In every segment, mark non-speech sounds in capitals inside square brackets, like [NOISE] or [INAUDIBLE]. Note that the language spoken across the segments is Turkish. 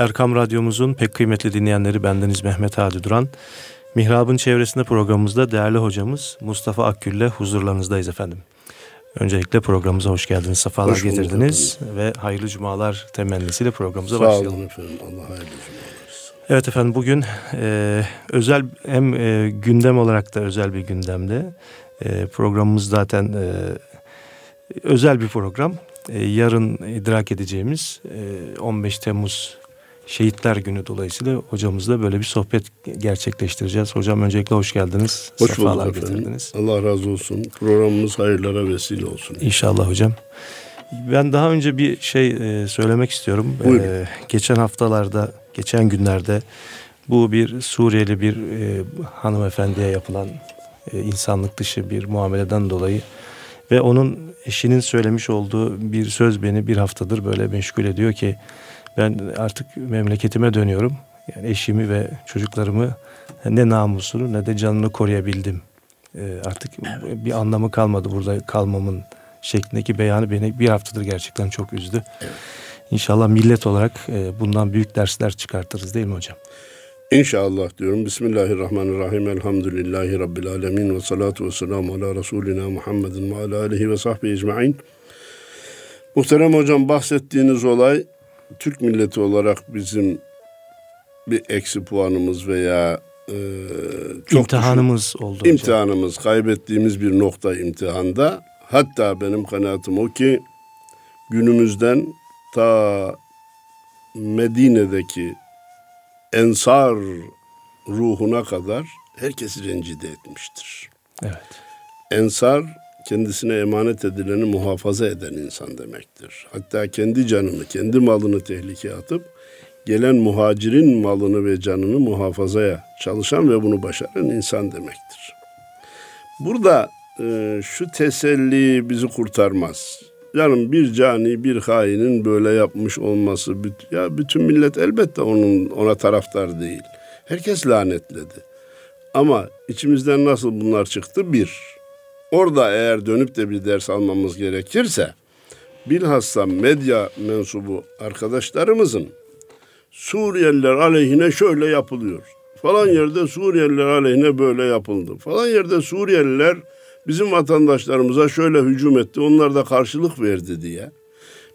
Erkam Radyomuzun pek kıymetli dinleyenleri bendeniz Mehmet Hadi Duran. Mihrab'ın çevresinde programımızda değerli hocamız Mustafa Akgül ile huzurlarınızdayız efendim. Öncelikle programımıza hoş geldiniz, sefalar hoş getirdiniz efendim. ve hayırlı cumalar temennisiyle programımıza Sağ başlayalım. Sağ olun efendim, Allah hayırlı cumalar. Evet efendim bugün e, özel hem e, gündem olarak da özel bir gündemde. E, programımız zaten e, özel bir program. E, yarın idrak edeceğimiz e, 15 Temmuz Şehitler Günü dolayısıyla hocamızla böyle bir sohbet gerçekleştireceğiz. Hocam öncelikle hoş geldiniz. Hoş Sefalar bulduk efendim. Getirdiniz. Allah razı olsun. Programımız hayırlara vesile olsun. İnşallah hocam. Ben daha önce bir şey e, söylemek istiyorum. Buyurun. E, geçen haftalarda, geçen günlerde bu bir Suriyeli bir e, hanımefendiye yapılan e, insanlık dışı bir muameleden dolayı ve onun eşinin söylemiş olduğu bir söz beni bir haftadır böyle meşgul ediyor ki ben artık memleketime dönüyorum. Yani eşimi ve çocuklarımı ne namusunu ne de canını koruyabildim. E, artık evet. bir anlamı kalmadı burada kalmamın şeklindeki beyanı beni bir haftadır gerçekten çok üzdü. Evet. İnşallah millet olarak e, bundan büyük dersler çıkartırız değil mi hocam? İnşallah diyorum. Bismillahirrahmanirrahim. Elhamdülillahi Rabbil alemin. Ve salatu ve selamu ala Resulina Muhammedin ve ala alihi ve sahbihi ecma'in. Muhterem hocam bahsettiğiniz olay Türk milleti olarak bizim bir eksi puanımız veya e, çok imtihanımız düşün, oldu. İmtihanımız, hocam. kaybettiğimiz bir nokta imtihanda. Hatta benim kanaatim o ki günümüzden ta Medine'deki ensar ruhuna kadar herkesi rencide etmiştir. Evet. Ensar kendisine emanet edileni muhafaza eden insan demektir. Hatta kendi canını, kendi malını tehlikeye atıp gelen muhacirin malını ve canını muhafazaya çalışan ve bunu başaran insan demektir. Burada e, şu teselli bizi kurtarmaz. Yani bir cani, bir hainin böyle yapmış olması, ya bütün millet elbette onun ona taraftar değil. Herkes lanetledi. Ama içimizden nasıl bunlar çıktı? Bir, Orada eğer dönüp de bir ders almamız gerekirse bilhassa medya mensubu arkadaşlarımızın Suriyeliler aleyhine şöyle yapılıyor. Falan yerde Suriyeliler aleyhine böyle yapıldı. Falan yerde Suriyeliler bizim vatandaşlarımıza şöyle hücum etti. Onlar da karşılık verdi diye.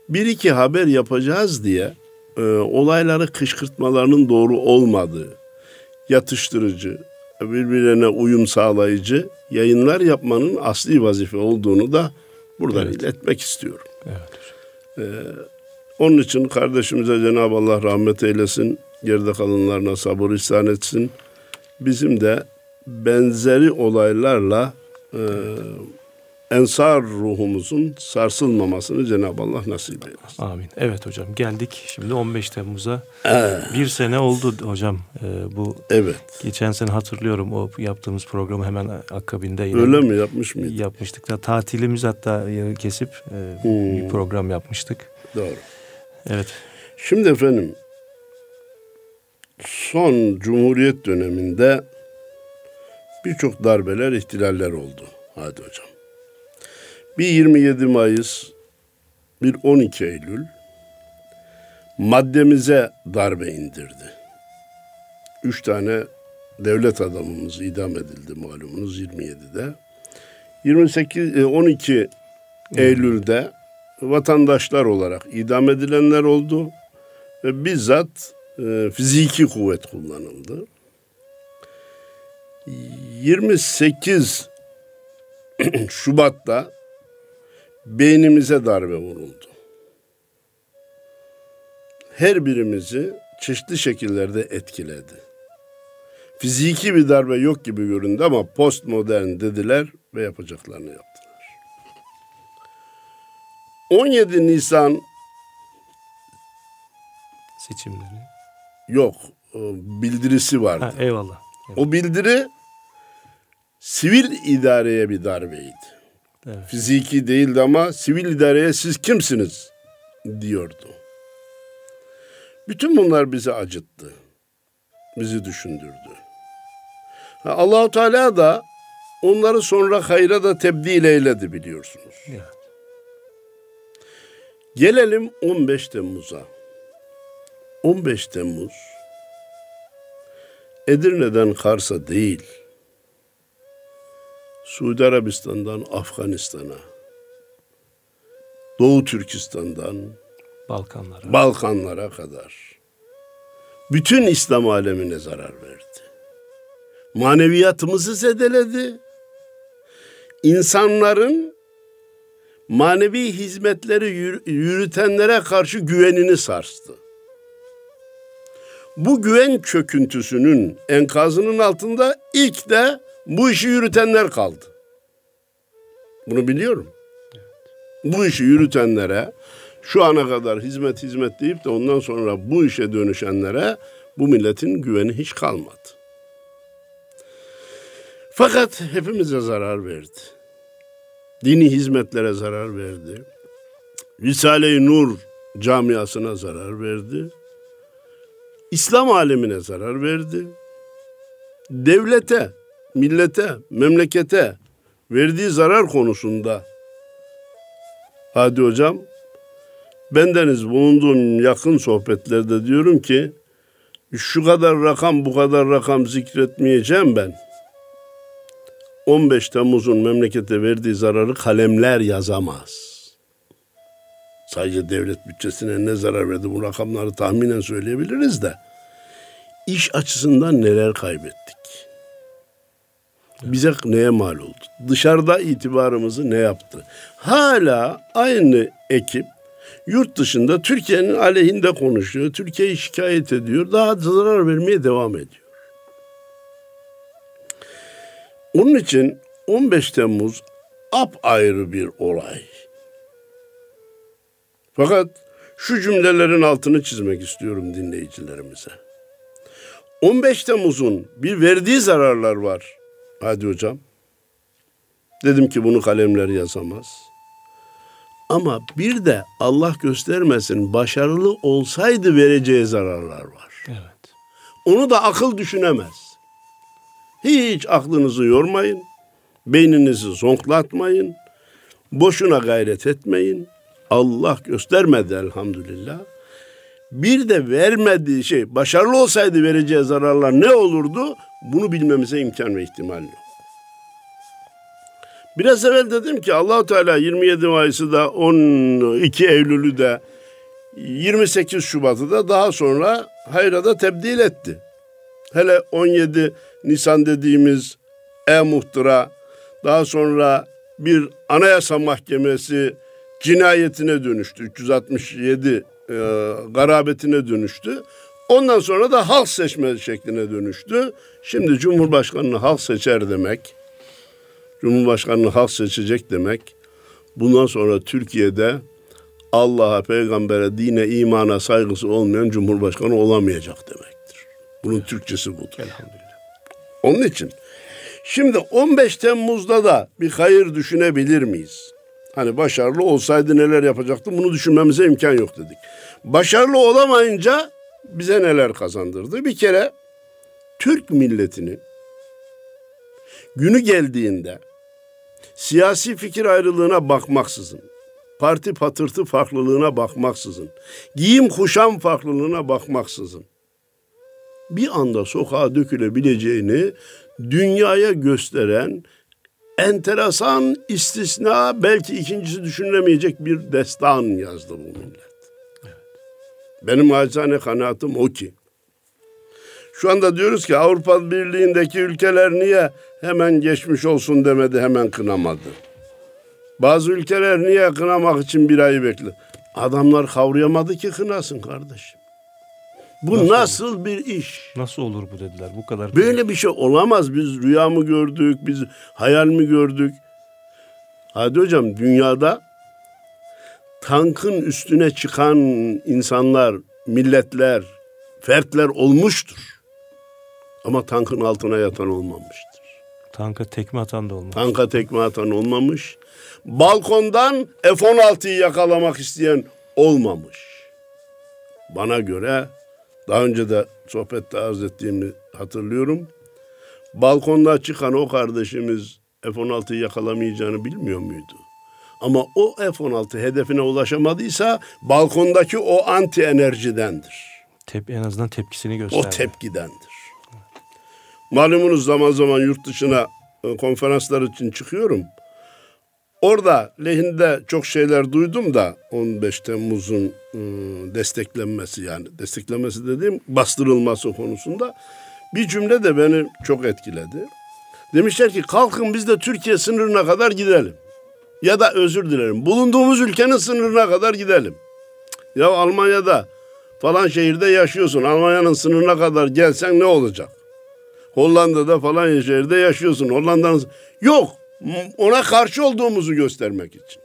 Bir iki haber yapacağız diye e, olayları kışkırtmalarının doğru olmadığı, yatıştırıcı, birbirine uyum sağlayıcı yayınlar yapmanın asli vazife olduğunu da buradan evet. iletmek istiyorum. Evet. Ee, onun için kardeşimize Cenab-ı Allah rahmet eylesin, geride kalanlarına sabır ihsan etsin. Bizim de benzeri olaylarla e, ensar ruhumuzun sarsılmamasını Cenab-ı Allah nasip eylesin. Amin. Evet hocam geldik şimdi 15 Temmuz'a. Ee, bir sene oldu hocam e, bu. Evet. Geçen sene hatırlıyorum o yaptığımız programı hemen akabinde yine. Öyle mi yapmış mıydık? Yapmıştık da tatilimiz hatta yarı kesip e, hmm. bir program yapmıştık. Doğru. Evet. Şimdi efendim son Cumhuriyet döneminde birçok darbeler, ihtilaller oldu. Hadi hocam. Bir 27 Mayıs, bir 12 Eylül maddemize darbe indirdi. Üç tane devlet adamımız idam edildi malumunuz 27'de. 28 12 Eylül'de vatandaşlar olarak idam edilenler oldu ve bizzat e, fiziki kuvvet kullanıldı. 28 [CLEARS THROAT] Şubat'ta beynimize darbe vuruldu. Her birimizi çeşitli şekillerde etkiledi. Fiziki bir darbe yok gibi göründü ama postmodern dediler ve yapacaklarını yaptılar. 17 Nisan seçimleri yok bildirisi vardı. Ha, eyvallah. Evet. O bildiri sivil idareye bir darbeydi. Evet. Fiziki değildi ama sivil idareye siz kimsiniz diyordu. Bütün bunlar bizi acıttı. Bizi düşündürdü. Allahu Teala da onları sonra hayra da tebdil eyledi biliyorsunuz. Evet. Gelelim 15 Temmuz'a. 15 Temmuz Edirne'den Kars'a değil, Suudi Arabistan'dan Afganistan'a, Doğu Türkistan'dan Balkanlara. Balkanlara kadar bütün İslam alemine zarar verdi. Maneviyatımızı zedeledi. İnsanların manevi hizmetleri yürütenlere karşı güvenini sarstı. Bu güven çöküntüsünün enkazının altında ilk de bu işi yürütenler kaldı. Bunu biliyorum. Bu işi yürütenlere şu ana kadar hizmet hizmet deyip de ondan sonra bu işe dönüşenlere bu milletin güveni hiç kalmadı. Fakat hepimize zarar verdi. Dini hizmetlere zarar verdi. Risale-i Nur camiasına zarar verdi. İslam alemine zarar verdi. Devlete, millete, memlekete verdiği zarar konusunda Hadi hocam bendeniz bulunduğum yakın sohbetlerde diyorum ki şu kadar rakam bu kadar rakam zikretmeyeceğim ben. 15 Temmuz'un memlekete verdiği zararı kalemler yazamaz. Sadece devlet bütçesine ne zarar verdi bu rakamları tahminen söyleyebiliriz de. İş açısından neler kaybettik? Bize neye mal oldu? Dışarıda itibarımızı ne yaptı? Hala aynı ekip yurt dışında Türkiye'nin aleyhinde konuşuyor. Türkiye'yi şikayet ediyor. Daha zarar vermeye devam ediyor. Onun için 15 Temmuz apayrı bir olay. Fakat şu cümlelerin altını çizmek istiyorum dinleyicilerimize. 15 Temmuz'un bir verdiği zararlar var. Hadi hocam. Dedim ki bunu kalemler yazamaz. Ama bir de Allah göstermesin başarılı olsaydı vereceği zararlar var. Evet. Onu da akıl düşünemez. Hiç aklınızı yormayın. Beyninizi zonklatmayın. Boşuna gayret etmeyin. Allah göstermedi elhamdülillah. Bir de vermediği şey başarılı olsaydı vereceği zararlar ne olurdu? Bunu bilmemize imkan ve ihtimal yok. Biraz evvel dedim ki allah Teala 27 Mayıs'ı da 12 Eylül'ü de 28 Şubat'ı da daha sonra hayra da tebdil etti. Hele 17 Nisan dediğimiz e-muhtıra daha sonra bir anayasa mahkemesi cinayetine dönüştü. 367 e, garabetine dönüştü. Ondan sonra da halk seçme şekline dönüştü. Şimdi Cumhurbaşkanı'nı halk seçer demek. Cumhurbaşkanı'nı halk seçecek demek. Bundan sonra Türkiye'de Allah'a, peygambere, dine, imana saygısı olmayan Cumhurbaşkanı olamayacak demektir. Bunun Türkçesi budur. Elhamdülillah. Onun için şimdi 15 Temmuz'da da bir hayır düşünebilir miyiz? Hani başarılı olsaydı neler yapacaktı bunu düşünmemize imkan yok dedik. Başarılı olamayınca bize neler kazandırdı? Bir kere Türk milletini günü geldiğinde siyasi fikir ayrılığına bakmaksızın, parti patırtı farklılığına bakmaksızın, giyim kuşam farklılığına bakmaksızın bir anda sokağa dökülebileceğini dünyaya gösteren enteresan, istisna, belki ikincisi düşünülemeyecek bir destan yazdı bu millet. Benim acizane kanaatim o ki, şu anda diyoruz ki Avrupa Birliği'ndeki ülkeler niye hemen geçmiş olsun demedi, hemen kınamadı. Bazı ülkeler niye kınamak için bir ayı bekle? Adamlar kavrayamadı ki kınasın kardeşim. Bu nasıl, nasıl bir iş? Nasıl olur bu dediler bu kadar. Böyle bir şey olamaz. Biz rüya mı gördük, biz hayal mi gördük? Hadi hocam dünyada tankın üstüne çıkan insanlar, milletler, fertler olmuştur. Ama tankın altına yatan olmamıştır. Tanka tekme atan da olmamış. Tanka tekme atan olmamış. Balkondan F-16'yı yakalamak isteyen olmamış. Bana göre daha önce de sohbette arz ettiğimi hatırlıyorum. Balkonda çıkan o kardeşimiz F-16'yı yakalamayacağını bilmiyor muydu? Ama o F-16 hedefine ulaşamadıysa balkondaki o anti enerjidendir. Tep, en azından tepkisini gösterdi. O tepkidendir. Malumunuz zaman zaman yurt dışına e, konferanslar için çıkıyorum. Orada lehinde çok şeyler duydum da 15 Temmuz'un e, desteklenmesi yani desteklenmesi dediğim bastırılması konusunda bir cümle de beni çok etkiledi. Demişler ki kalkın biz de Türkiye sınırına kadar gidelim. Ya da özür dilerim bulunduğumuz ülkenin sınırına kadar gidelim. Ya Almanya'da falan şehirde yaşıyorsun. Almanya'nın sınırına kadar gelsen ne olacak? Hollanda'da falan şehirde yaşıyorsun. Hollanda'nın yok. Ona karşı olduğumuzu göstermek için.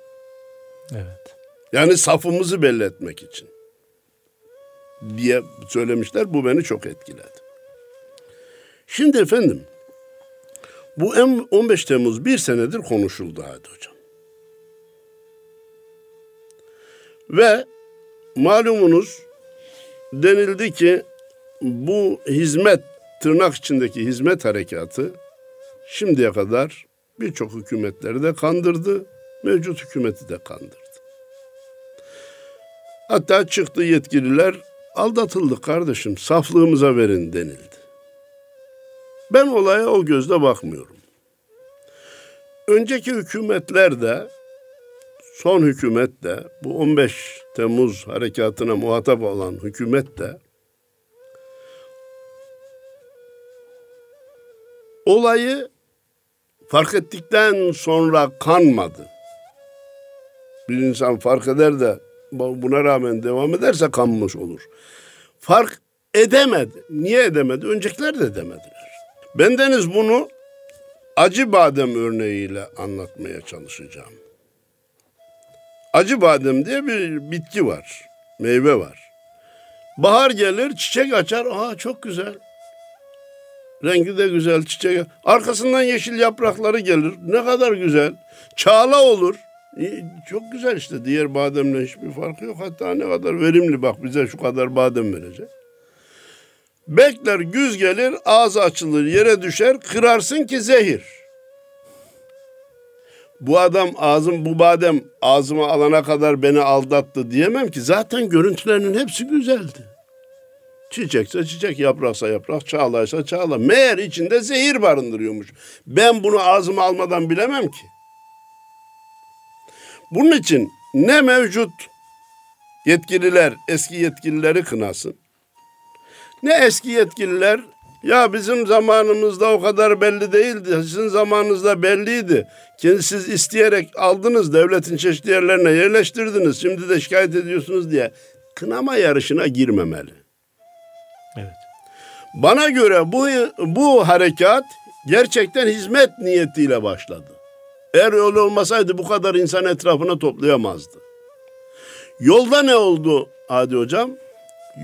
Evet. Yani safımızı belli etmek için diye söylemişler. Bu beni çok etkiledi. Şimdi efendim bu 15 Temmuz bir senedir konuşuldu hadi hocam. Ve malumunuz denildi ki bu hizmet tırnak içindeki hizmet harekatı şimdiye kadar birçok hükümetleri de kandırdı, mevcut hükümeti de kandırdı. Hatta çıktı yetkililer aldatıldık kardeşim saflığımıza verin denildi. Ben olaya o gözle bakmıyorum. Önceki hükümetler de son hükümet de bu 15 Temmuz harekatına muhatap olan hükümet de olayı fark ettikten sonra kanmadı. Bir insan fark eder de buna rağmen devam ederse kanmış olur. Fark edemedi. Niye edemedi? Öncekiler de edemediler. Bendeniz bunu acı badem örneğiyle anlatmaya çalışacağım. Acı badem diye bir bitki var. Meyve var. Bahar gelir, çiçek açar. Aa çok güzel. Rengi de güzel çiçek. Arkasından yeşil yaprakları gelir. Ne kadar güzel. Çağla olur. Çok güzel işte. Diğer bademle hiçbir farkı yok. Hatta ne kadar verimli bak bize şu kadar badem verecek. Bekler güz gelir ağzı açılır yere düşer kırarsın ki zehir. Bu adam ağzım bu badem ağzıma alana kadar beni aldattı diyemem ki zaten görüntülerinin hepsi güzeldi. Çiçekse çiçek, yapraksa yaprak, çağlaysa çağla. Meğer içinde zehir barındırıyormuş. Ben bunu ağzıma almadan bilemem ki. Bunun için ne mevcut yetkililer eski yetkilileri kınasın. Ne eski yetkililer ya bizim zamanımızda o kadar belli değildi. Sizin zamanınızda belliydi. Ki siz isteyerek aldınız devletin çeşitli yerlerine yerleştirdiniz. Şimdi de şikayet ediyorsunuz diye kınama yarışına girmemeli. Evet. Bana göre bu bu harekat gerçekten hizmet niyetiyle başladı. Eğer öyle olmasaydı bu kadar insan etrafına toplayamazdı. Yolda ne oldu Adi Hocam?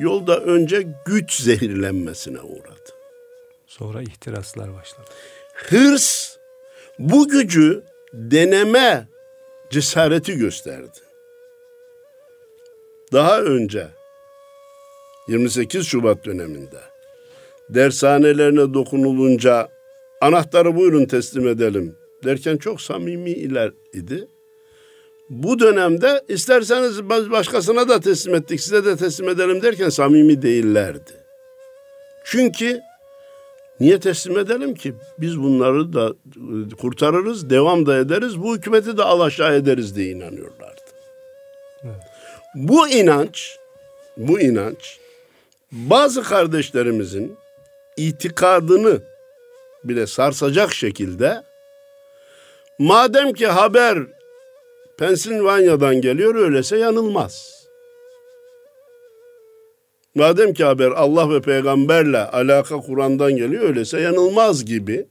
Yolda önce güç zehirlenmesine uğradı. Sonra ihtiraslar başladı. Hırs bu gücü deneme cesareti gösterdi. Daha önce 28 Şubat döneminde dershanelerine dokunulunca anahtarı buyurun teslim edelim derken çok samimi iler idi. Bu dönemde isterseniz başkasına da teslim ettik, size de teslim edelim derken samimi değillerdi. Çünkü niye teslim edelim ki? Biz bunları da kurtarırız, devam da ederiz, bu hükümeti de alaşağı ederiz diye inanıyorlardı. Evet. Bu inanç, bu inanç bazı kardeşlerimizin itikadını bile sarsacak şekilde madem ki haber Pensilvanya'dan geliyor öyleyse yanılmaz. Madem ki haber Allah ve peygamberle alaka Kur'an'dan geliyor öyleyse yanılmaz gibi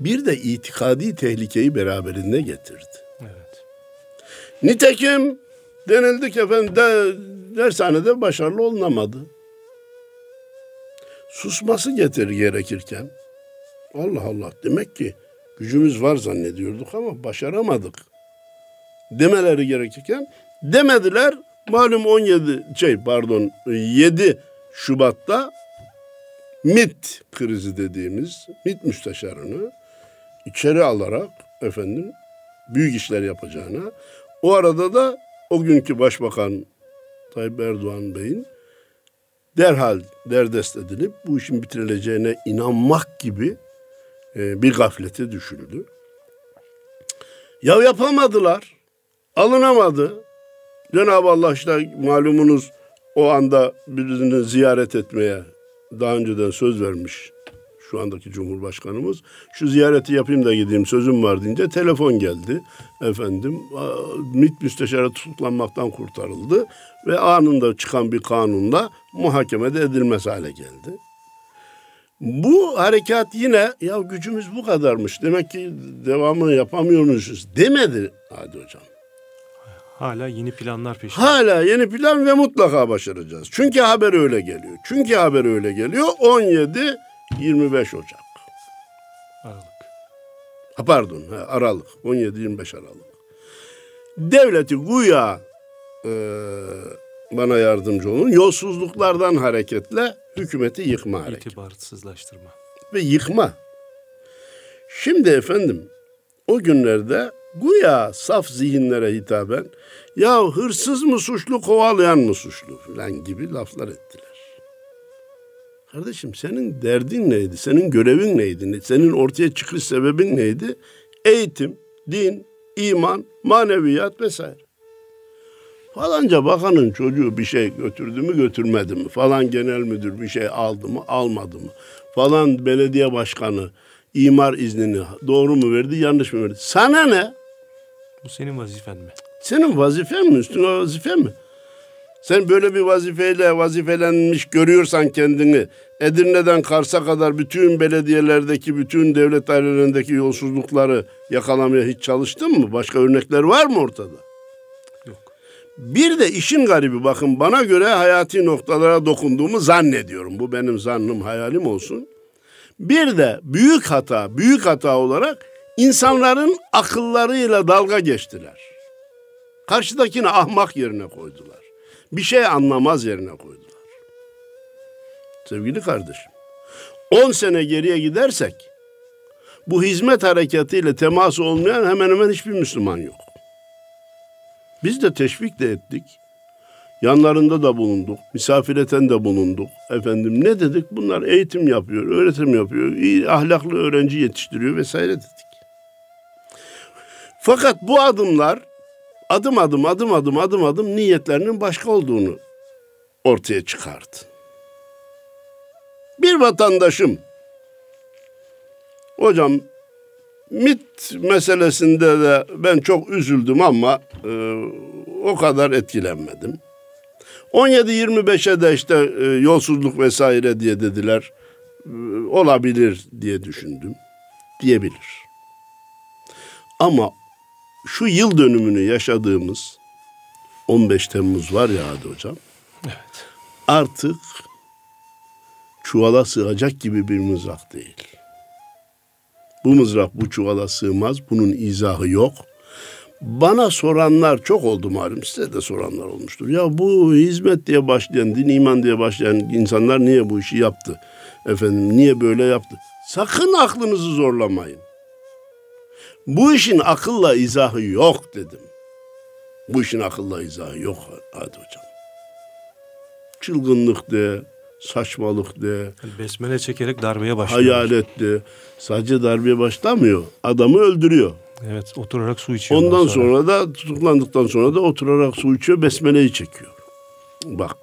bir de itikadi tehlikeyi beraberinde getirdi. Evet. Nitekim denildi ki efendim de, dershanede başarılı olunamadı. Susması getir gerekirken. Allah Allah demek ki gücümüz var zannediyorduk ama başaramadık demeleri gerekirken demediler. Malum 17 şey pardon 7 Şubat'ta MIT krizi dediğimiz MIT müsteşarını içeri alarak efendim büyük işler yapacağına o arada da o günkü başbakan Tayyip Erdoğan Bey'in derhal derdest edilip bu işin bitirileceğine inanmak gibi e, bir gaflete düşüldü. Ya yapamadılar, alınamadı. Cenab-ı Allah işte malumunuz o anda birini ziyaret etmeye daha önceden söz vermiş şu andaki Cumhurbaşkanımız. Şu ziyareti yapayım da gideyim sözüm var deyince telefon geldi. Efendim MİT müsteşarı tutuklanmaktan kurtarıldı ve anında çıkan bir kanunla muhakemede edilmez hale geldi. Bu harekat yine ya gücümüz bu kadarmış demek ki devamını yapamıyormuşuz demedi Hadi Hocam. Hala yeni planlar peşinde. Hala yeni plan ve mutlaka başaracağız. Çünkü haber öyle geliyor. Çünkü haber öyle geliyor. 17 25 Ocak. Aralık. Ha, pardon Aralık. 17-25 Aralık. Devleti güya e, bana yardımcı olun. Yolsuzluklardan hareketle hükümeti yıkma hareketi. İtibarsızlaştırma. Ve yıkma. Şimdi efendim o günlerde güya saf zihinlere hitaben ya hırsız mı suçlu kovalayan mı suçlu falan gibi laflar ettiler. Kardeşim senin derdin neydi? Senin görevin neydi? Senin ortaya çıkış sebebin neydi? Eğitim, din, iman, maneviyat vesaire. Falanca bakanın çocuğu bir şey götürdü mü götürmedi mi? Falan genel müdür bir şey aldı mı almadı mı? Falan belediye başkanı imar iznini doğru mu verdi yanlış mı verdi? Sana ne? Bu senin vazifen mi? Senin vazifen mi? Üstüne vazife mi? Sen böyle bir vazifeyle vazifelenmiş görüyorsan kendini Edirne'den Kars'a kadar bütün belediyelerdeki, bütün devlet dairelerindeki yolsuzlukları yakalamaya hiç çalıştın mı? Başka örnekler var mı ortada? Yok. Bir de işin garibi bakın bana göre hayati noktalara dokunduğumu zannediyorum. Bu benim zannım, hayalim olsun. Bir de büyük hata, büyük hata olarak insanların akıllarıyla dalga geçtiler. Karşıdakini ahmak yerine koydular bir şey anlamaz yerine koydular. Sevgili kardeşim, 10 sene geriye gidersek bu hizmet hareketiyle teması olmayan hemen hemen hiçbir Müslüman yok. Biz de teşvik de ettik. Yanlarında da bulunduk. Misafireten de bulunduk. Efendim ne dedik? Bunlar eğitim yapıyor, öğretim yapıyor, iyi ahlaklı öğrenci yetiştiriyor vesaire dedik. Fakat bu adımlar adım adım adım adım adım adım niyetlerinin başka olduğunu ortaya çıkardı. Bir vatandaşım hocam MIT meselesinde de ben çok üzüldüm ama e, o kadar etkilenmedim. 17-25'e de işte e, yolsuzluk vesaire diye dediler. E, olabilir diye düşündüm. Diyebilir. Ama şu yıl dönümünü yaşadığımız 15 Temmuz var ya hadi hocam. Evet. Artık çuvala sığacak gibi bir mızrak değil. Bu mızrak bu çuvala sığmaz. Bunun izahı yok. Bana soranlar çok oldu malum. Size de soranlar olmuştur. Ya bu hizmet diye başlayan, din iman diye başlayan insanlar niye bu işi yaptı? Efendim niye böyle yaptı? Sakın aklınızı zorlamayın. Bu işin akılla izahı yok dedim. Bu işin akılla izahı yok hadi hocam. Çılgınlık de, saçmalık de. Besmele çekerek darbeye başlıyor. Hayalet de. Sadece darbeye başlamıyor. Adamı öldürüyor. Evet oturarak su içiyor. Ondan sonra. sonra da tutuklandıktan sonra da oturarak su içiyor, besmeleyi çekiyor. Bak.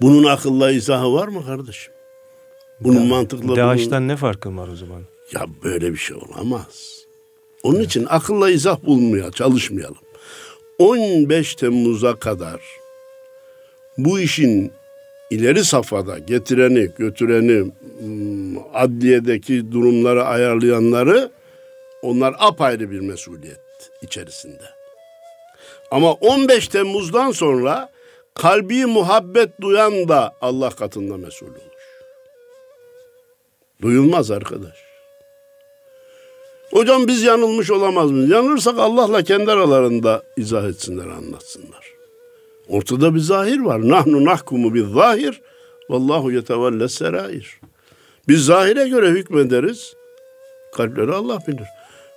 Bunun akılla izahı var mı kardeşim? Bunun da, mantıkla... DAEŞ'ten bunun... ne farkın var o zaman? Ya böyle bir şey olamaz. Onun için akılla izah bulmaya çalışmayalım. 15 Temmuz'a kadar bu işin ileri safhada getireni, götüreni, hmm, adliyedeki durumları ayarlayanları onlar apayrı bir mesuliyet içerisinde. Ama 15 Temmuz'dan sonra kalbi muhabbet duyan da Allah katında mesul olur. Duyulmaz arkadaş. Hocam biz yanılmış olamaz mıyız? Yanılırsak Allah'la kendi aralarında izah etsinler, anlatsınlar. Ortada bir zahir var. Nahnu nahkumu bir zahir. Vallahu yetevelle serair. Biz zahire göre hükmederiz. Kalpleri Allah bilir.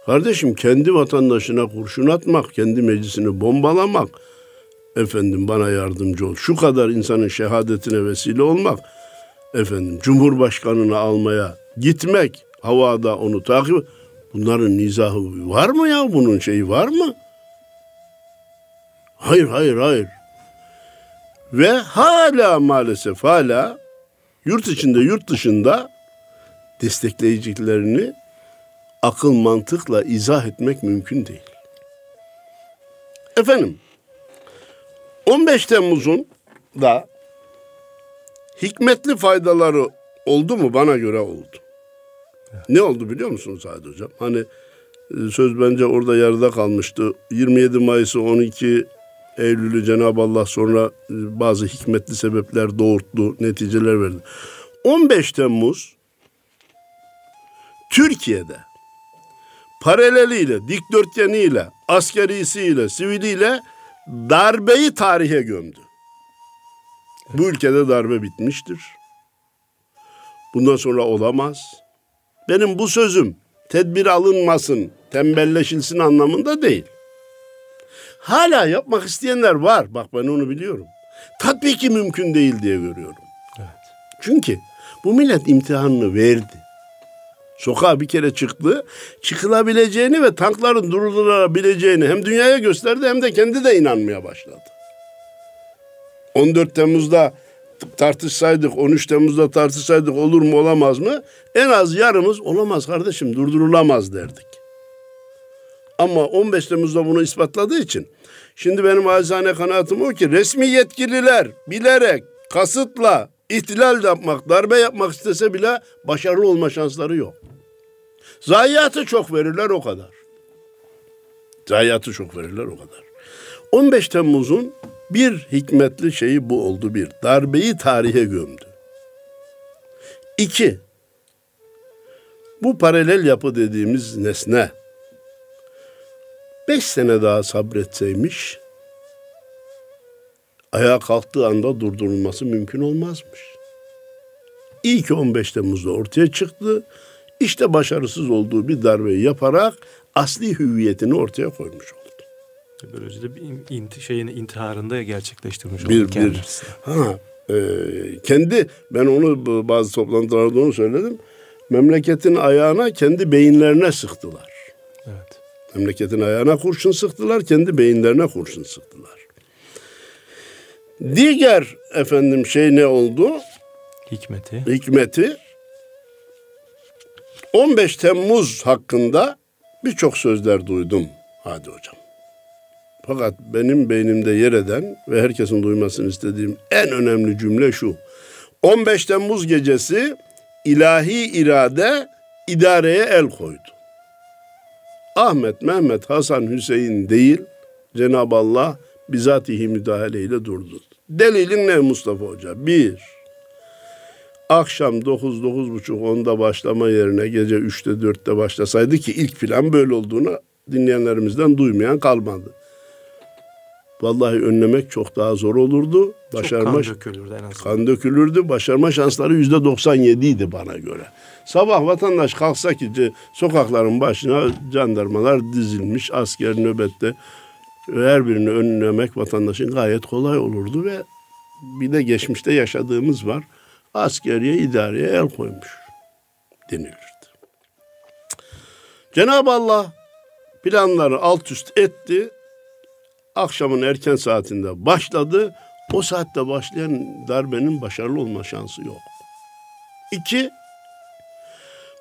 Kardeşim kendi vatandaşına kurşun atmak, kendi meclisini bombalamak efendim bana yardımcı ol. Şu kadar insanın şehadetine vesile olmak, efendim Cumhurbaşkanını almaya gitmek, havada onu takip Bunların nizahı var mı ya? Bunun şeyi var mı? Hayır, hayır, hayır. Ve hala maalesef hala yurt içinde, yurt dışında destekleyicilerini akıl mantıkla izah etmek mümkün değil. Efendim, 15 Temmuz'un da hikmetli faydaları oldu mu? Bana göre oldu. Ne oldu biliyor musunuz Sadi Hocam? Hani e, söz bence orada yarıda kalmıştı. 27 Mayıs'ı 12 Eylül'ü Cenab-ı Allah sonra e, bazı hikmetli sebepler doğurttu, neticeler verdi. 15 Temmuz Türkiye'de paraleliyle, dikdörtgeniyle, askerisiyle, siviliyle darbeyi tarihe gömdü. Bu ülkede darbe bitmiştir. Bundan sonra olamaz. Benim bu sözüm tedbir alınmasın, tembelleşilsin anlamında değil. Hala yapmak isteyenler var. Bak ben onu biliyorum. Tabii ki mümkün değil diye görüyorum. Evet. Çünkü bu millet imtihanını verdi. Sokağa bir kere çıktı. Çıkılabileceğini ve tankların durdurulabileceğini hem dünyaya gösterdi hem de kendi de inanmaya başladı. 14 Temmuz'da tartışsaydık 13 Temmuz'da tartışsaydık olur mu olamaz mı? En az yarımız olamaz kardeşim durdurulamaz derdik. Ama 15 Temmuz'da bunu ispatladığı için şimdi benim acizane kanaatim o ki resmi yetkililer bilerek kasıtla ihtilal yapmak, darbe yapmak istese bile başarılı olma şansları yok. Zayiatı çok verirler o kadar. Zayiatı çok verirler o kadar. 15 Temmuz'un bir hikmetli şeyi bu oldu bir. Darbeyi tarihe gömdü. İki, bu paralel yapı dediğimiz nesne beş sene daha sabretseymiş ayağa kalktığı anda durdurulması mümkün olmazmış. İyi ki 15 Temmuz'da ortaya çıktı. İşte başarısız olduğu bir darbeyi yaparak asli hüviyetini ortaya koymuş oldu. Böylece de bir inti, şeyini intiharında gerçekleştirmiş bir, oldu bir, Ha, e, kendi ben onu bazı toplantılarda onu söyledim. Memleketin ayağına kendi beyinlerine sıktılar. Evet. Memleketin ayağına kurşun sıktılar, kendi beyinlerine kurşun sıktılar. Diğer efendim şey ne oldu? Hikmeti. Hikmeti 15 Temmuz hakkında birçok sözler duydum. Hadi hocam. Fakat benim beynimde yer eden ve herkesin duymasını istediğim en önemli cümle şu. 15 Temmuz gecesi ilahi irade idareye el koydu. Ahmet, Mehmet, Hasan, Hüseyin değil, Cenab-ı Allah bizatihi müdahaleyle durdu. Delilin ne Mustafa Hoca? Bir, akşam 9, 9.30, 10'da başlama yerine gece 3'te 4'te başlasaydı ki ilk plan böyle olduğunu dinleyenlerimizden duymayan kalmadı. Vallahi önlemek çok daha zor olurdu. Başarma, çok kan dökülürdü en azından. Kan dökülürdü. Başarma şansları yüzde 97 idi bana göre. Sabah vatandaş kalksa ki sokakların başına jandarmalar dizilmiş, asker nöbette her birini önlemek vatandaşın gayet kolay olurdu ve bir de geçmişte yaşadığımız var. Askeriye idareye el koymuş denilirdi. Cenab-ı Allah planları alt üst etti akşamın erken saatinde başladı. O saatte başlayan darbenin başarılı olma şansı yok. İki,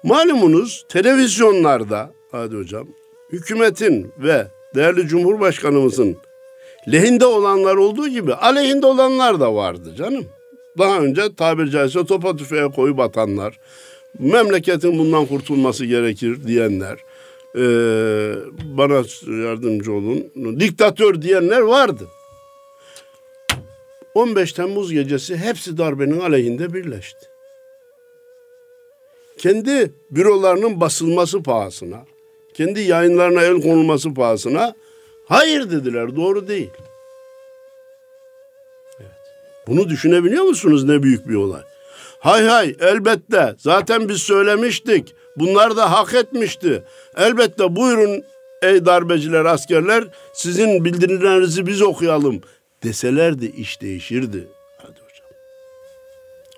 malumunuz televizyonlarda, hadi hocam, hükümetin ve değerli Cumhurbaşkanımızın lehinde olanlar olduğu gibi aleyhinde olanlar da vardı canım. Daha önce tabiri caizse topa tüfeğe koyup atanlar, memleketin bundan kurtulması gerekir diyenler, e, bana yardımcı olun. Diktatör diyenler vardı. 15 Temmuz gecesi hepsi darbenin aleyhinde birleşti. Kendi bürolarının basılması pahasına, kendi yayınlarına el konulması pahasına hayır dediler, doğru değil. Evet. Bunu düşünebiliyor musunuz ne büyük bir olay? Hay hay elbette zaten biz söylemiştik. Bunlar da hak etmişti. Elbette buyurun ey darbeciler askerler sizin bildirilerinizi biz okuyalım deselerdi iş değişirdi. Hadi hocam.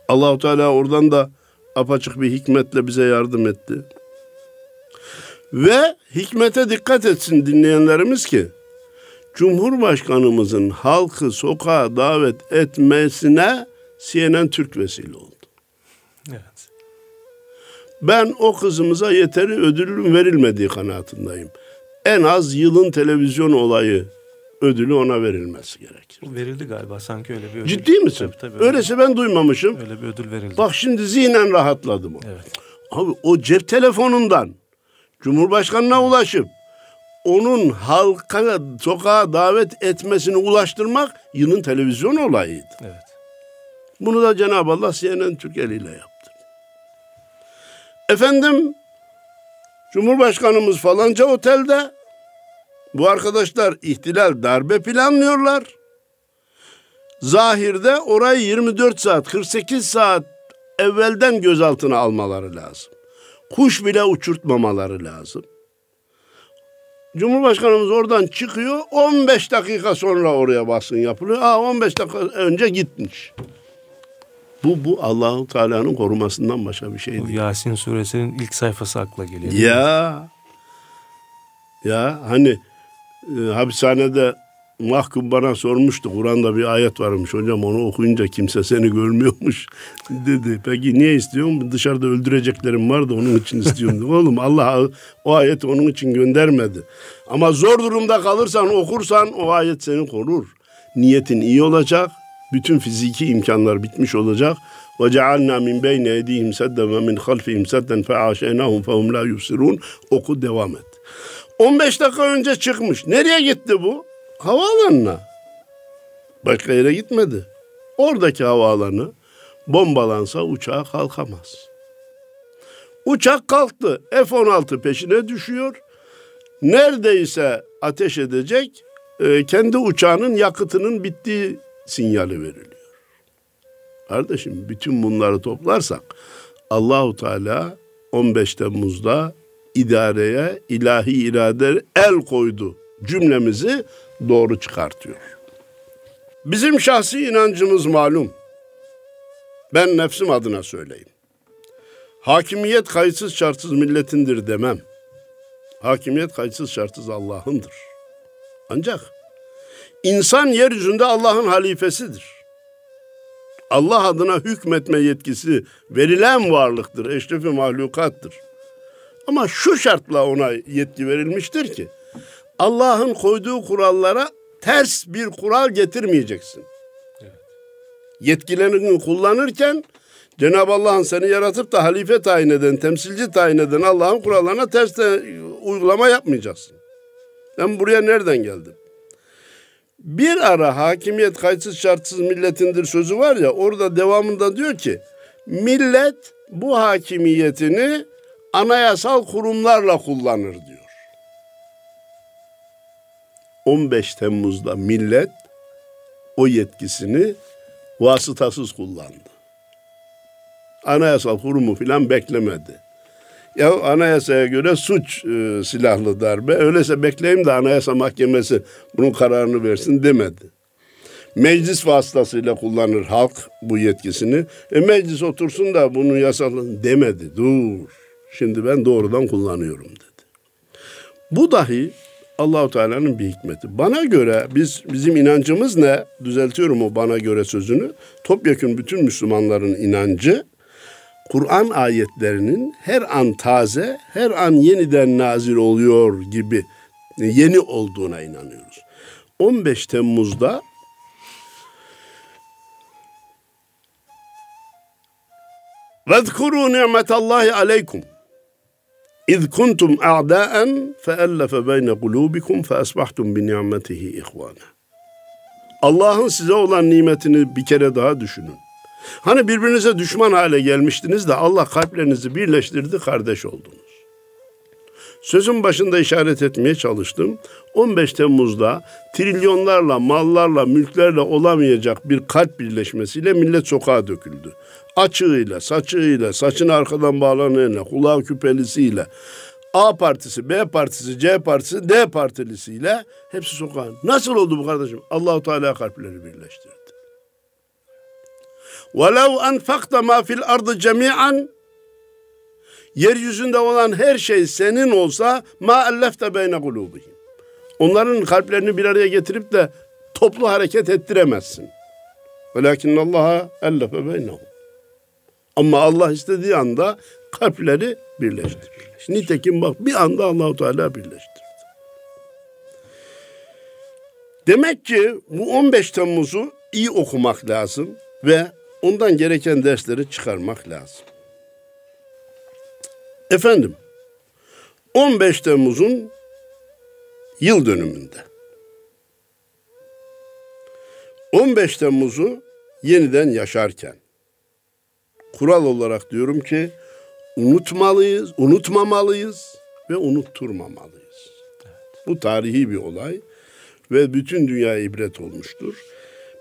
Allahu Teala oradan da apaçık bir hikmetle bize yardım etti. Ve hikmete dikkat etsin dinleyenlerimiz ki Cumhurbaşkanımızın halkı sokağa davet etmesine CNN Türk vesile oldu. Evet. Ben o kızımıza yeteri ödülün verilmediği kanaatindeyim. En az yılın televizyon olayı ödülü ona verilmesi gerekir. Verildi galiba sanki öyle bir ödül. Ciddi misin? Tabii, tabii, Öyleyse ben duymamışım. Öyle bir ödül verildi. Bak şimdi zihnen rahatladım. Evet. Abi o cep telefonundan Cumhurbaşkanına ulaşıp onun halka sokağa davet etmesini ulaştırmak yılın televizyon olayıydı. Evet. Bunu da Cenab-ı Allah CNN Türk eliyle yaptı. Efendim Cumhurbaşkanımız falanca otelde bu arkadaşlar ihtilal darbe planlıyorlar. Zahirde orayı 24 saat 48 saat evvelden gözaltına almaları lazım. Kuş bile uçurtmamaları lazım. Cumhurbaşkanımız oradan çıkıyor. 15 dakika sonra oraya basın yapılıyor. Aa 15 dakika önce gitmiş. Bu bu Allahu Teala'nın korumasından başka bir şey değil. Bu Yasin suresinin ilk sayfası akla geliyor. Ya. Ya hani e, hapishanede mahkum bana sormuştu. Kur'an'da bir ayet varmış hocam onu okuyunca kimse seni görmüyormuş [LAUGHS] dedi. Peki niye istiyorsun? Dışarıda öldüreceklerim vardı onun için istiyorum. Oğlum Allah o ayeti onun için göndermedi. Ama zor durumda kalırsan okursan o ayet seni korur. Niyetin iyi olacak. Bütün fiziki imkanlar bitmiş olacak. Ve cealna min beyne edihim sedden ve min halfihim sedden fe aşeynahum fehum la yusirun. Oku devam et. 15 dakika önce çıkmış. Nereye gitti bu? havaalanına. Başka yere gitmedi. Oradaki havaalanı bombalansa uçağa kalkamaz. Uçak kalktı. F-16 peşine düşüyor. Neredeyse ateş edecek. E, kendi uçağının yakıtının bittiği sinyali veriliyor. Kardeşim bütün bunları toplarsak Allahu Teala 15 Temmuz'da idareye ilahi irade el koydu cümlemizi doğru çıkartıyor. Bizim şahsi inancımız malum. Ben nefsim adına söyleyeyim. Hakimiyet kayıtsız şartsız milletindir demem. Hakimiyet kayıtsız şartsız Allah'ındır. Ancak insan yeryüzünde Allah'ın halifesidir. Allah adına hükmetme yetkisi verilen varlıktır, eşrefi mahlukattır. Ama şu şartla ona yetki verilmiştir ki Allah'ın koyduğu kurallara ters bir kural getirmeyeceksin. Evet. Yetkilerini kullanırken Cenab-ı Allah'ın seni yaratıp da halife tayin eden, temsilci tayin eden Allah'ın kurallarına ters de uygulama yapmayacaksın. Ben buraya nereden geldim? Bir ara hakimiyet kayıtsız şartsız milletindir sözü var ya orada devamında diyor ki millet bu hakimiyetini anayasal kurumlarla kullanır diyor. 15 Temmuz'da millet o yetkisini vasıtasız kullandı. Anayasal kurumu filan beklemedi. Ya anayasaya göre suç e, silahlı darbe. Öyleyse bekleyeyim de anayasa mahkemesi bunun kararını versin demedi. Meclis vasıtasıyla kullanır halk bu yetkisini. E meclis otursun da bunu yasalın demedi. Dur. Şimdi ben doğrudan kullanıyorum dedi. Bu dahi Allahu Teala'nın bir hikmeti. Bana göre biz bizim inancımız ne? Düzeltiyorum o bana göre sözünü. Topyekun bütün Müslümanların inancı Kur'an ayetlerinin her an taze, her an yeniden nazil oluyor gibi yeni olduğuna inanıyoruz. 15 Temmuz'da وَذْكُرُوا نِعْمَةَ اللّٰهِ عَلَيْكُمْ İz kuntum a'daen feellefe beyne kulubikum fe asbahtum bi ni'metihi ihvana. Allah'ın size olan nimetini bir kere daha düşünün. Hani birbirinize düşman hale gelmiştiniz de Allah kalplerinizi birleştirdi, kardeş oldunuz. Sözün başında işaret etmeye çalıştım. 15 Temmuz'da trilyonlarla, mallarla, mülklerle olamayacak bir kalp birleşmesiyle millet sokağa döküldü. Açığıyla, saçığıyla, saçın arkadan bağlananıyla, kulağı küpelisiyle, A partisi, B partisi, C partisi, D partilisiyle hepsi sokağa. Nasıl oldu bu kardeşim? Allahu Teala kalpleri birleştirdi. وَلَوْ أَنْفَقْتَ مَا فِي الْأَرْضِ جَمِيعًا Yeryüzünde olan her şey senin olsa ma ellefte beyne kulubihim. Onların kalplerini bir araya getirip de toplu hareket ettiremezsin. Velakin Allah'a ellefe beynehum. Ama Allah istediği anda kalpleri birleştirir. Nitekim bak bir anda Allahu Teala birleştirdi. Demek ki bu 15 Temmuz'u iyi okumak lazım ve ondan gereken dersleri çıkarmak lazım. Efendim 15 Temmuz'un yıl dönümünde 15 Temmuz'u yeniden yaşarken kural olarak diyorum ki unutmalıyız, unutmamalıyız ve unutturmamalıyız. Bu tarihi bir olay ve bütün dünya ibret olmuştur.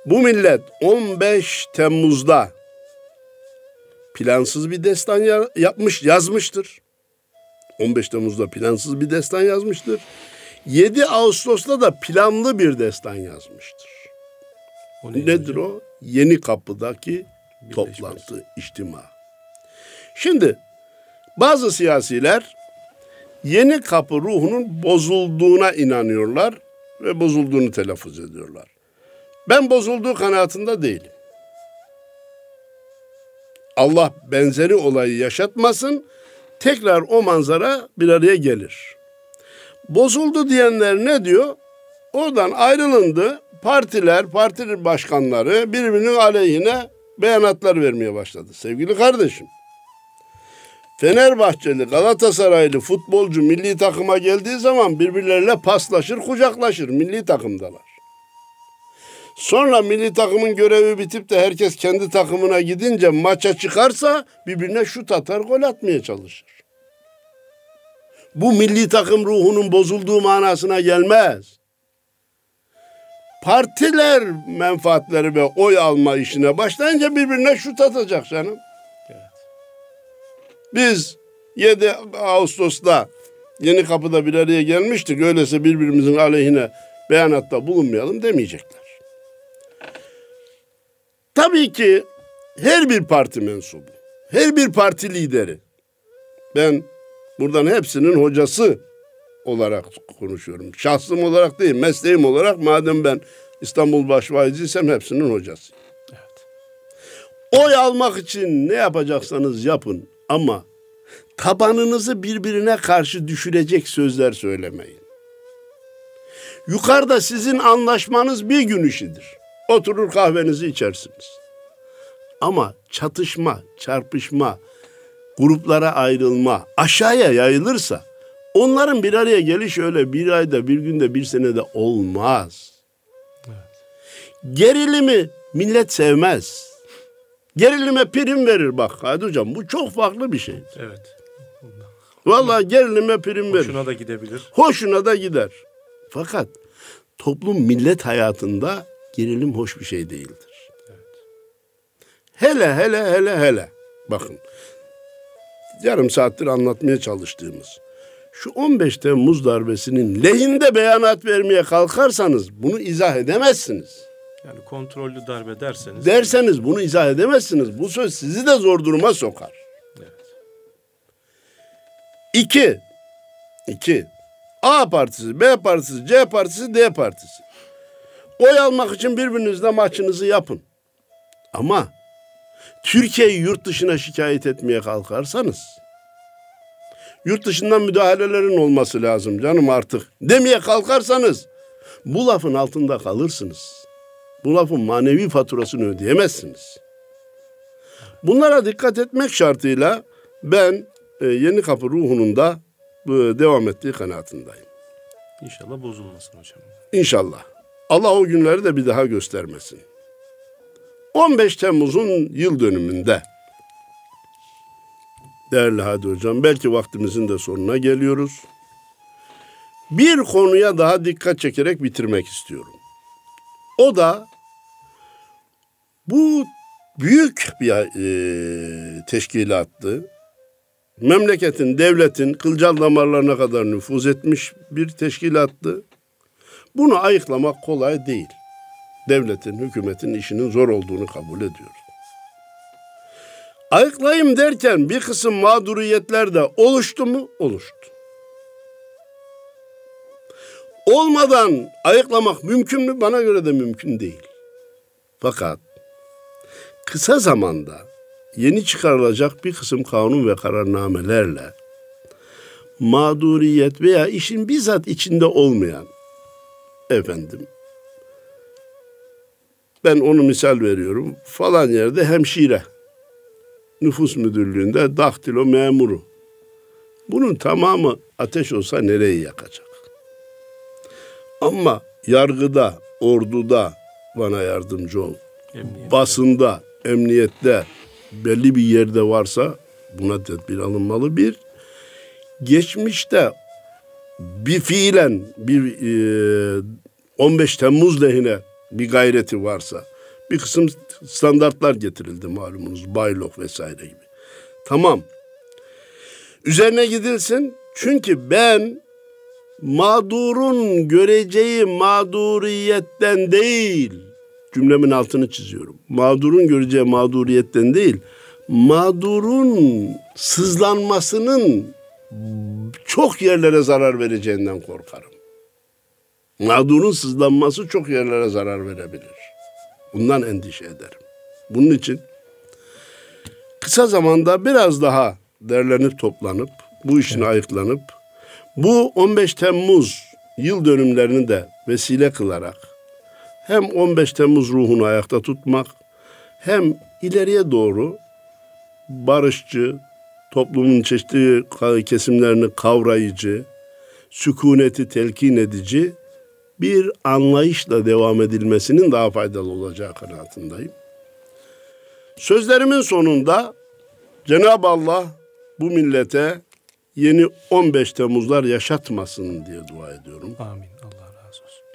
Bu millet 15 Temmuz'da plansız bir destan yapmış, yazmıştır. 15 Temmuz'da plansız bir destan yazmıştır. 7 Ağustos'ta da planlı bir destan yazmıştır. O Nedir hocam? o? Yeni Kapı'daki toplantı, içtima. Şimdi bazı siyasiler yeni kapı ruhunun bozulduğuna inanıyorlar ve bozulduğunu telaffuz ediyorlar. Ben bozulduğu kanaatinde değilim. Allah benzeri olayı yaşatmasın, tekrar o manzara bir araya gelir. Bozuldu diyenler ne diyor? Oradan ayrılındı. Partiler, parti başkanları birbirinin aleyhine beyanatlar vermeye başladı. Sevgili kardeşim, Fenerbahçeli, Galatasaraylı futbolcu milli takıma geldiği zaman birbirleriyle paslaşır, kucaklaşır. Milli takımdalar. Sonra milli takımın görevi bitip de herkes kendi takımına gidince maça çıkarsa birbirine şut atar, gol atmaya çalışır. Bu milli takım ruhunun bozulduğu manasına gelmez. Partiler menfaatleri ve oy alma işine başlayınca birbirine şut atacak canım. Biz 7 Ağustos'ta Yeni Kapı'da bir araya gelmiştik. Öyleyse birbirimizin aleyhine beyanatta bulunmayalım demeyecekler. Tabii ki her bir parti mensubu, her bir parti lideri, ben buradan hepsinin hocası olarak konuşuyorum. Şahsım olarak değil, mesleğim olarak madem ben İstanbul Başvaiziysem hepsinin hocası. Evet. Oy almak için ne yapacaksanız yapın ama tabanınızı birbirine karşı düşürecek sözler söylemeyin. Yukarıda sizin anlaşmanız bir gün işidir. Oturur kahvenizi içersiniz. Ama çatışma, çarpışma, gruplara ayrılma aşağıya yayılırsa onların bir araya geliş öyle bir ayda, bir günde, bir senede olmaz. Evet. Gerilimi millet sevmez. Gerilime prim verir bak hadi hocam bu çok farklı bir şey. Evet. Vallahi gerilime prim verir. Hoşuna da gidebilir. Hoşuna da gider. Fakat toplum millet hayatında gerilim hoş bir şey değildir. Evet. Hele hele hele hele. Bakın yarım saattir anlatmaya çalıştığımız şu 15 Temmuz darbesinin lehinde beyanat vermeye kalkarsanız bunu izah edemezsiniz. Yani kontrollü darbe derseniz. Derseniz bunu izah edemezsiniz. Bu söz sizi de zor duruma sokar. Evet. İki. İki. A partisi, B partisi, C partisi, D partisi. Oy almak için birbirinizle maçınızı yapın. Ama Türkiye'yi yurt dışına şikayet etmeye kalkarsanız yurt dışından müdahalelerin olması lazım canım artık demeye kalkarsanız bu lafın altında kalırsınız. Bu lafın manevi faturasını ödeyemezsiniz. Bunlara dikkat etmek şartıyla ben e, Yeni Kapı ruhunun da e, devam ettiği kanaatindeyim. İnşallah bozulmasın hocam. İnşallah. Allah o günleri de bir daha göstermesin. 15 Temmuz'un yıl dönümünde değerli Hadi Hocam belki vaktimizin de sonuna geliyoruz. Bir konuya daha dikkat çekerek bitirmek istiyorum. O da bu büyük bir e, teşkilattı. memleketin, devletin kılcal damarlarına kadar nüfuz etmiş bir teşkilattı. Bunu ayıklamak kolay değil. Devletin, hükümetin işinin zor olduğunu kabul ediyoruz. Ayıklayayım derken bir kısım mağduriyetler de oluştu mu? Oluştu. Olmadan ayıklamak mümkün mü? Bana göre de mümkün değil. Fakat kısa zamanda yeni çıkarılacak bir kısım kanun ve kararnamelerle mağduriyet veya işin bizzat içinde olmayan efendim ben onu misal veriyorum falan yerde hemşire nüfus müdürlüğünde daktilo memuru bunun tamamı ateş olsa nereyi yakacak? Ama yargıda, orduda bana yardımcı ol. Emniyette. Basında, emniyette belli bir yerde varsa buna tedbir alınmalı. Bir, geçmişte bir fiilen bir e, 15 Temmuz lehine bir gayreti varsa bir kısım standartlar getirildi malumunuz baylok vesaire gibi. Tamam. Üzerine gidilsin çünkü ben mağdurun göreceği mağduriyetten değil cümlemin altını çiziyorum. Mağdurun göreceği mağduriyetten değil mağdurun sızlanmasının çok yerlere zarar vereceğinden korkarım. Mağdurun sızlanması çok yerlere zarar verebilir. Bundan endişe ederim. Bunun için kısa zamanda biraz daha derlenip toplanıp bu işin evet. ayıklanıp bu 15 Temmuz yıl dönümlerini de vesile kılarak hem 15 Temmuz ruhunu ayakta tutmak hem ileriye doğru barışçı, toplumun çeşitli kesimlerini kavrayıcı, sükuneti telkin edici bir anlayışla devam edilmesinin daha faydalı olacağı kanaatindeyim. Sözlerimin sonunda Cenab-ı Allah bu millete yeni 15 Temmuzlar yaşatmasın diye dua ediyorum. Amin. Allah razı olsun.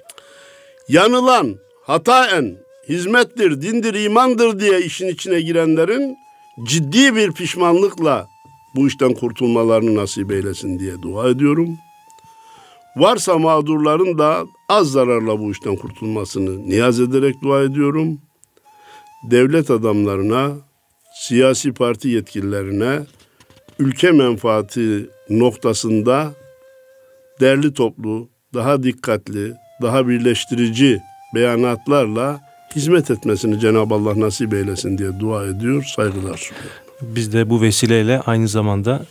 Yanılan, hataen, hizmettir, dindir, imandır diye işin içine girenlerin ciddi bir pişmanlıkla bu işten kurtulmalarını nasip eylesin diye dua ediyorum. Varsa mağdurların da az zararla bu işten kurtulmasını niyaz ederek dua ediyorum. Devlet adamlarına, siyasi parti yetkililerine ülke menfaati noktasında derli toplu, daha dikkatli, daha birleştirici beyanatlarla hizmet etmesini Cenab-ı Allah nasip eylesin diye dua ediyor, saygılar sunuyorum. Biz de bu vesileyle aynı zamanda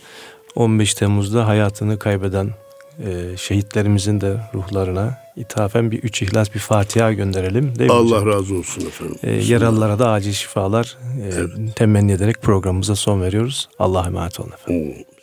15 Temmuz'da hayatını kaybeden e, şehitlerimizin de ruhlarına ithafen bir üç ihlas bir Fatiha gönderelim. Değil mi Allah hocam? razı olsun efendim. E, yaralılara da acil şifalar e, evet. temenni ederek programımıza son veriyoruz. Allah'a emanet olun efendim. Hmm.